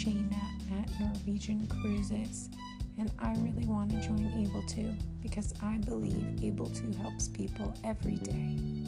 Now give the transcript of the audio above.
Shayna at Norwegian Cruises, and I really want to join Able to because I believe Able to helps people every day.